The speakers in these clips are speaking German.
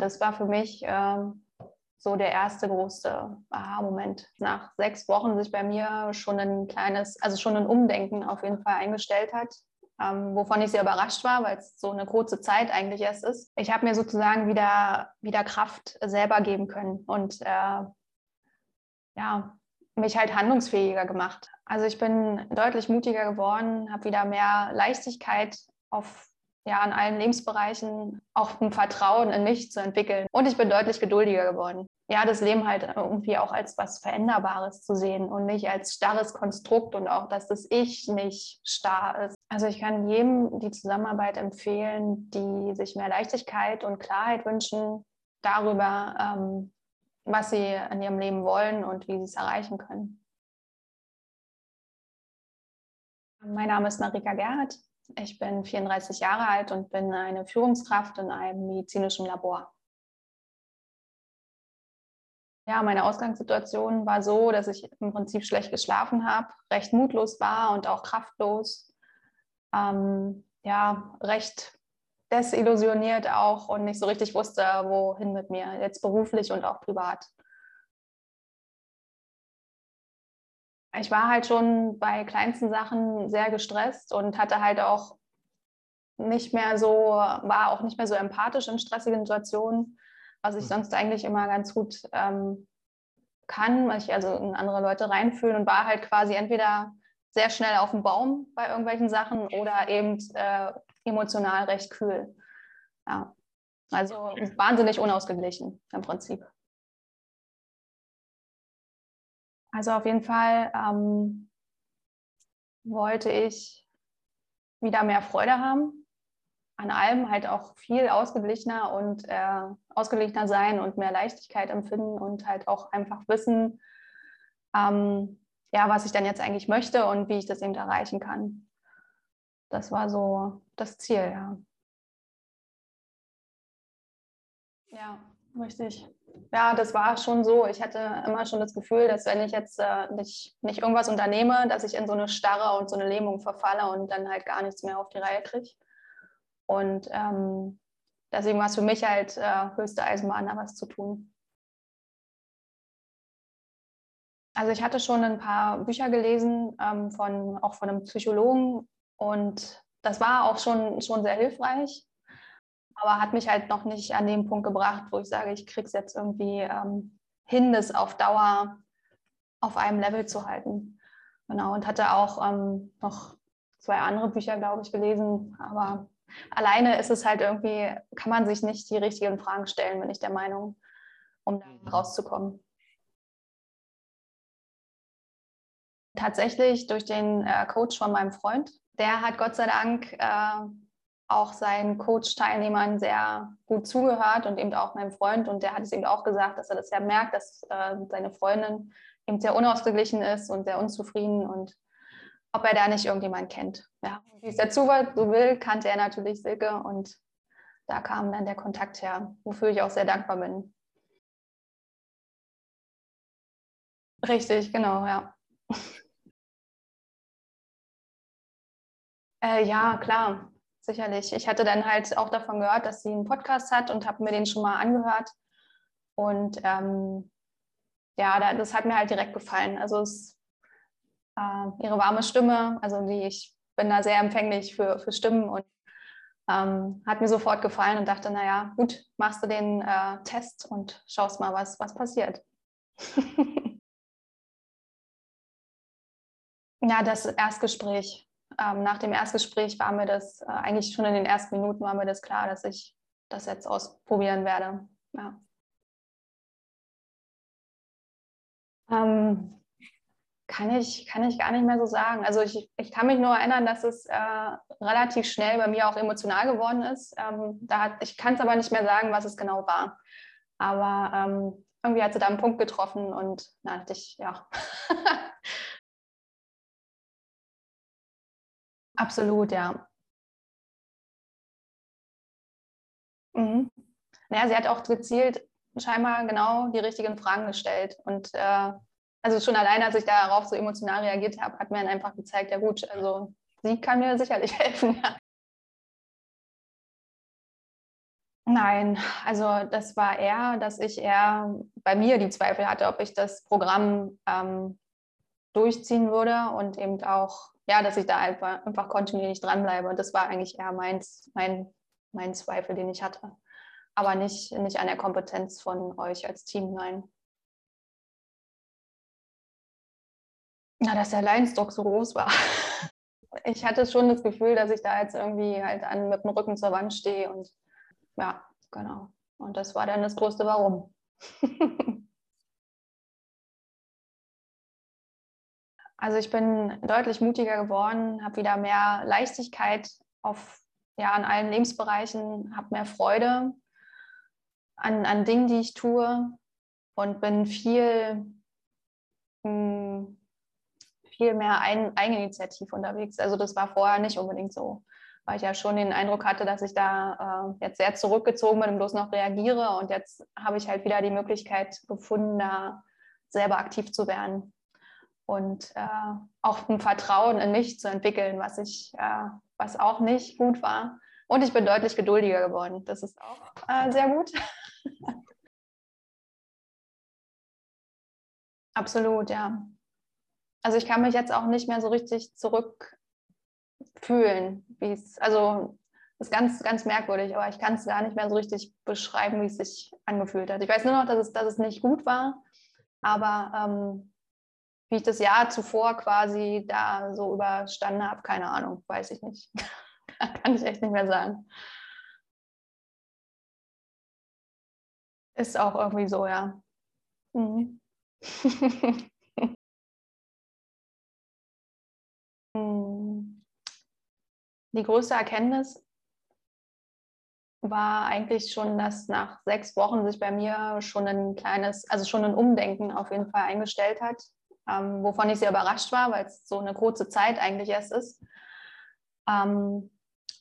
Das war für mich äh, so der erste große Aha-Moment. Nach sechs Wochen sich bei mir schon ein kleines, also schon ein Umdenken auf jeden Fall eingestellt hat, ähm, wovon ich sehr überrascht war, weil es so eine kurze Zeit eigentlich erst ist. Ich habe mir sozusagen wieder, wieder Kraft selber geben können und äh, ja, mich halt handlungsfähiger gemacht. Also ich bin deutlich mutiger geworden, habe wieder mehr Leichtigkeit auf ja, in allen Lebensbereichen auch ein Vertrauen in mich zu entwickeln. Und ich bin deutlich geduldiger geworden. Ja, das Leben halt irgendwie auch als was Veränderbares zu sehen und nicht als starres Konstrukt und auch, dass das Ich nicht starr ist. Also ich kann jedem die Zusammenarbeit empfehlen, die sich mehr Leichtigkeit und Klarheit wünschen darüber, ähm, was sie in ihrem Leben wollen und wie sie es erreichen können. Mein Name ist Marika Gerhardt. Ich bin 34 Jahre alt und bin eine Führungskraft in einem medizinischen Labor. Ja, meine Ausgangssituation war so, dass ich im Prinzip schlecht geschlafen habe, recht mutlos war und auch kraftlos. Ähm, ja, recht desillusioniert auch und nicht so richtig wusste, wohin mit mir, jetzt beruflich und auch privat. Ich war halt schon bei kleinsten Sachen sehr gestresst und hatte halt auch nicht mehr so, war auch nicht mehr so empathisch in stressigen Situationen, was ich hm. sonst eigentlich immer ganz gut ähm, kann, weil ich also in andere Leute reinfühlen und war halt quasi entweder sehr schnell auf dem Baum bei irgendwelchen Sachen oder eben äh, emotional recht kühl. Ja. Also wahnsinnig unausgeglichen im Prinzip. Also auf jeden Fall ähm, wollte ich wieder mehr Freude haben an allem, halt auch viel ausgeglichener und äh, ausgeglichener sein und mehr Leichtigkeit empfinden und halt auch einfach wissen, ähm, ja, was ich dann jetzt eigentlich möchte und wie ich das eben erreichen kann. Das war so das Ziel, ja. Ja, richtig ja, das war schon so. Ich hatte immer schon das Gefühl, dass wenn ich jetzt äh, nicht, nicht irgendwas unternehme, dass ich in so eine Starre und so eine Lähmung verfalle und dann halt gar nichts mehr auf die Reihe kriege. Und ähm, deswegen war es für mich halt äh, höchste Eisenbahn, da was zu tun. Also ich hatte schon ein paar Bücher gelesen, ähm, von, auch von einem Psychologen und das war auch schon, schon sehr hilfreich aber hat mich halt noch nicht an den Punkt gebracht, wo ich sage, ich kriege es jetzt irgendwie ähm, hin, das auf Dauer auf einem Level zu halten. Genau, und hatte auch ähm, noch zwei andere Bücher, glaube ich, gelesen, aber alleine ist es halt irgendwie, kann man sich nicht die richtigen Fragen stellen, bin ich der Meinung, um da mhm. rauszukommen. Tatsächlich durch den äh, Coach von meinem Freund. Der hat Gott sei Dank äh, auch seinen Coach-Teilnehmern sehr gut zugehört und eben auch meinem Freund. Und der hat es eben auch gesagt, dass er das ja merkt, dass äh, seine Freundin eben sehr unausgeglichen ist und sehr unzufrieden und ob er da nicht irgendjemand kennt. Ja, wie es der Zufall so will, kannte er natürlich Silke und da kam dann der Kontakt her, wofür ich auch sehr dankbar bin. Richtig, genau, ja. äh, ja, klar sicherlich. Ich hatte dann halt auch davon gehört, dass sie einen Podcast hat und habe mir den schon mal angehört. Und ähm, ja, das hat mir halt direkt gefallen. Also es, äh, ihre warme Stimme, also die, ich bin da sehr empfänglich für, für Stimmen und ähm, hat mir sofort gefallen und dachte, naja, gut, machst du den äh, Test und schaust mal, was, was passiert. ja, das Erstgespräch ähm, nach dem Erstgespräch war mir das, äh, eigentlich schon in den ersten Minuten war mir das klar, dass ich das jetzt ausprobieren werde. Ja. Ähm, kann ich, kann ich gar nicht mehr so sagen. Also ich, ich kann mich nur erinnern, dass es äh, relativ schnell bei mir auch emotional geworden ist. Ähm, da hat, ich kann es aber nicht mehr sagen, was es genau war. Aber ähm, irgendwie hat sie da einen Punkt getroffen und da dachte ich, ja, Absolut, ja. Mhm. Naja, sie hat auch gezielt scheinbar genau die richtigen Fragen gestellt. Und äh, also schon allein, als ich darauf so emotional reagiert habe, hat mir dann einfach gezeigt, ja gut, also sie kann mir sicherlich helfen. Ja. Nein, also das war eher, dass ich eher bei mir die Zweifel hatte, ob ich das Programm ähm, durchziehen würde und eben auch, ja, dass ich da einfach, einfach kontinuierlich dranbleibe. Das war eigentlich eher meins, mein, mein Zweifel, den ich hatte. Aber nicht, nicht an der Kompetenz von euch als Team, nein. Na, dass der Leidensdruck so groß war. Ich hatte schon das Gefühl, dass ich da jetzt irgendwie halt an, mit dem Rücken zur Wand stehe und ja, genau. Und das war dann das größte Warum. also ich bin deutlich mutiger geworden, habe wieder mehr Leichtigkeit auf, ja, an allen Lebensbereichen, habe mehr Freude an, an Dingen, die ich tue und bin viel, mh, hm, viel mehr ein, eigeninitiativ unterwegs. Also das war vorher nicht unbedingt so weil ich ja schon den Eindruck hatte, dass ich da äh, jetzt sehr zurückgezogen bin und bloß noch reagiere. Und jetzt habe ich halt wieder die Möglichkeit gefunden, da selber aktiv zu werden und äh, auch ein Vertrauen in mich zu entwickeln, was ich, äh, was auch nicht gut war. Und ich bin deutlich geduldiger geworden. Das ist auch äh, sehr gut. Absolut, ja. Also ich kann mich jetzt auch nicht mehr so richtig zurück fühlen, wie es, also das ist ganz, ganz merkwürdig, aber ich kann es gar nicht mehr so richtig beschreiben, wie es sich angefühlt hat. Ich weiß nur noch, dass es, dass es nicht gut war, aber ähm, wie ich das Jahr zuvor quasi da so überstanden habe, keine Ahnung, weiß ich nicht. kann ich echt nicht mehr sagen. Ist auch irgendwie so, ja. Mhm. mhm die größte Erkenntnis war eigentlich schon, dass nach sechs Wochen sich bei mir schon ein kleines, also schon ein Umdenken auf jeden Fall eingestellt hat, ähm, wovon ich sehr überrascht war, weil es so eine kurze Zeit eigentlich erst ist. Ähm,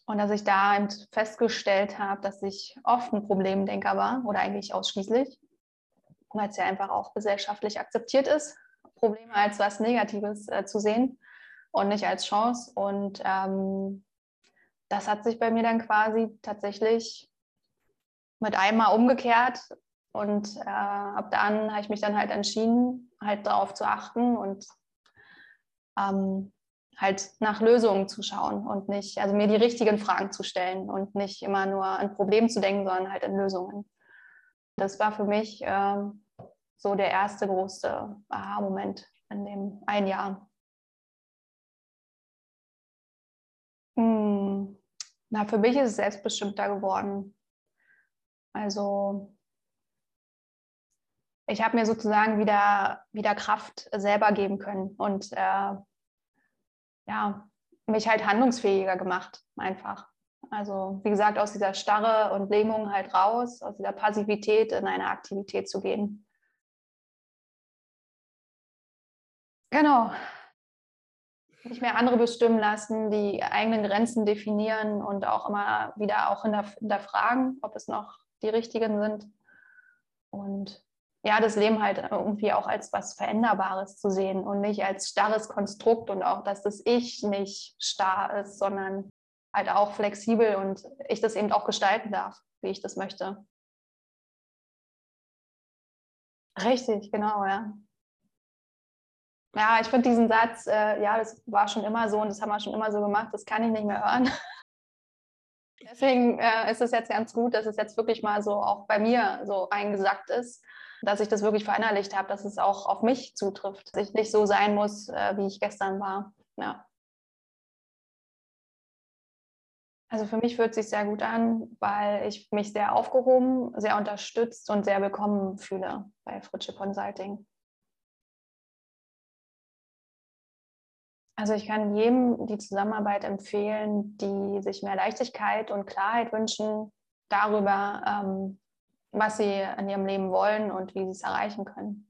und dass ich da festgestellt habe, dass ich oft ein Problemdenker war oder eigentlich ausschließlich, weil es ja einfach auch gesellschaftlich akzeptiert ist, Probleme als was Negatives äh, zu sehen und nicht als Chance. Und ähm, das hat sich bei mir dann quasi tatsächlich mit einmal umgekehrt und äh, ab dann habe ich mich dann halt entschieden, halt darauf zu achten und ähm, halt nach Lösungen zu schauen und nicht, also mir die richtigen Fragen zu stellen und nicht immer nur an Problemen zu denken, sondern halt in Lösungen. Das war für mich äh, so der erste große Aha-Moment in dem ein Jahr. Hm. Na, für mich ist es selbstbestimmter geworden. Also ich habe mir sozusagen wieder, wieder Kraft selber geben können und äh, ja, mich halt handlungsfähiger gemacht, einfach. Also wie gesagt, aus dieser Starre und Lähmung halt raus, aus dieser Passivität in eine Aktivität zu gehen. Genau, nicht mehr andere bestimmen lassen, die eigenen Grenzen definieren und auch immer wieder auch hinterfragen, ob es noch die richtigen sind. Und ja, das Leben halt irgendwie auch als was Veränderbares zu sehen und nicht als starres Konstrukt und auch, dass das Ich nicht starr ist, sondern halt auch flexibel und ich das eben auch gestalten darf, wie ich das möchte. Richtig, genau, ja. Ja, ich finde diesen Satz, äh, ja, das war schon immer so und das haben wir schon immer so gemacht, das kann ich nicht mehr hören. Deswegen äh, ist es jetzt ganz gut, dass es jetzt wirklich mal so auch bei mir so eingesackt ist, dass ich das wirklich verinnerlicht habe, dass es auch auf mich zutrifft, dass ich nicht so sein muss, äh, wie ich gestern war. Ja. Also für mich fühlt es sich sehr gut an, weil ich mich sehr aufgehoben, sehr unterstützt und sehr willkommen fühle bei Fritsche Consulting. Also ich kann jedem die Zusammenarbeit empfehlen, die sich mehr Leichtigkeit und Klarheit wünschen darüber, ähm, was sie in ihrem Leben wollen und wie sie es erreichen können.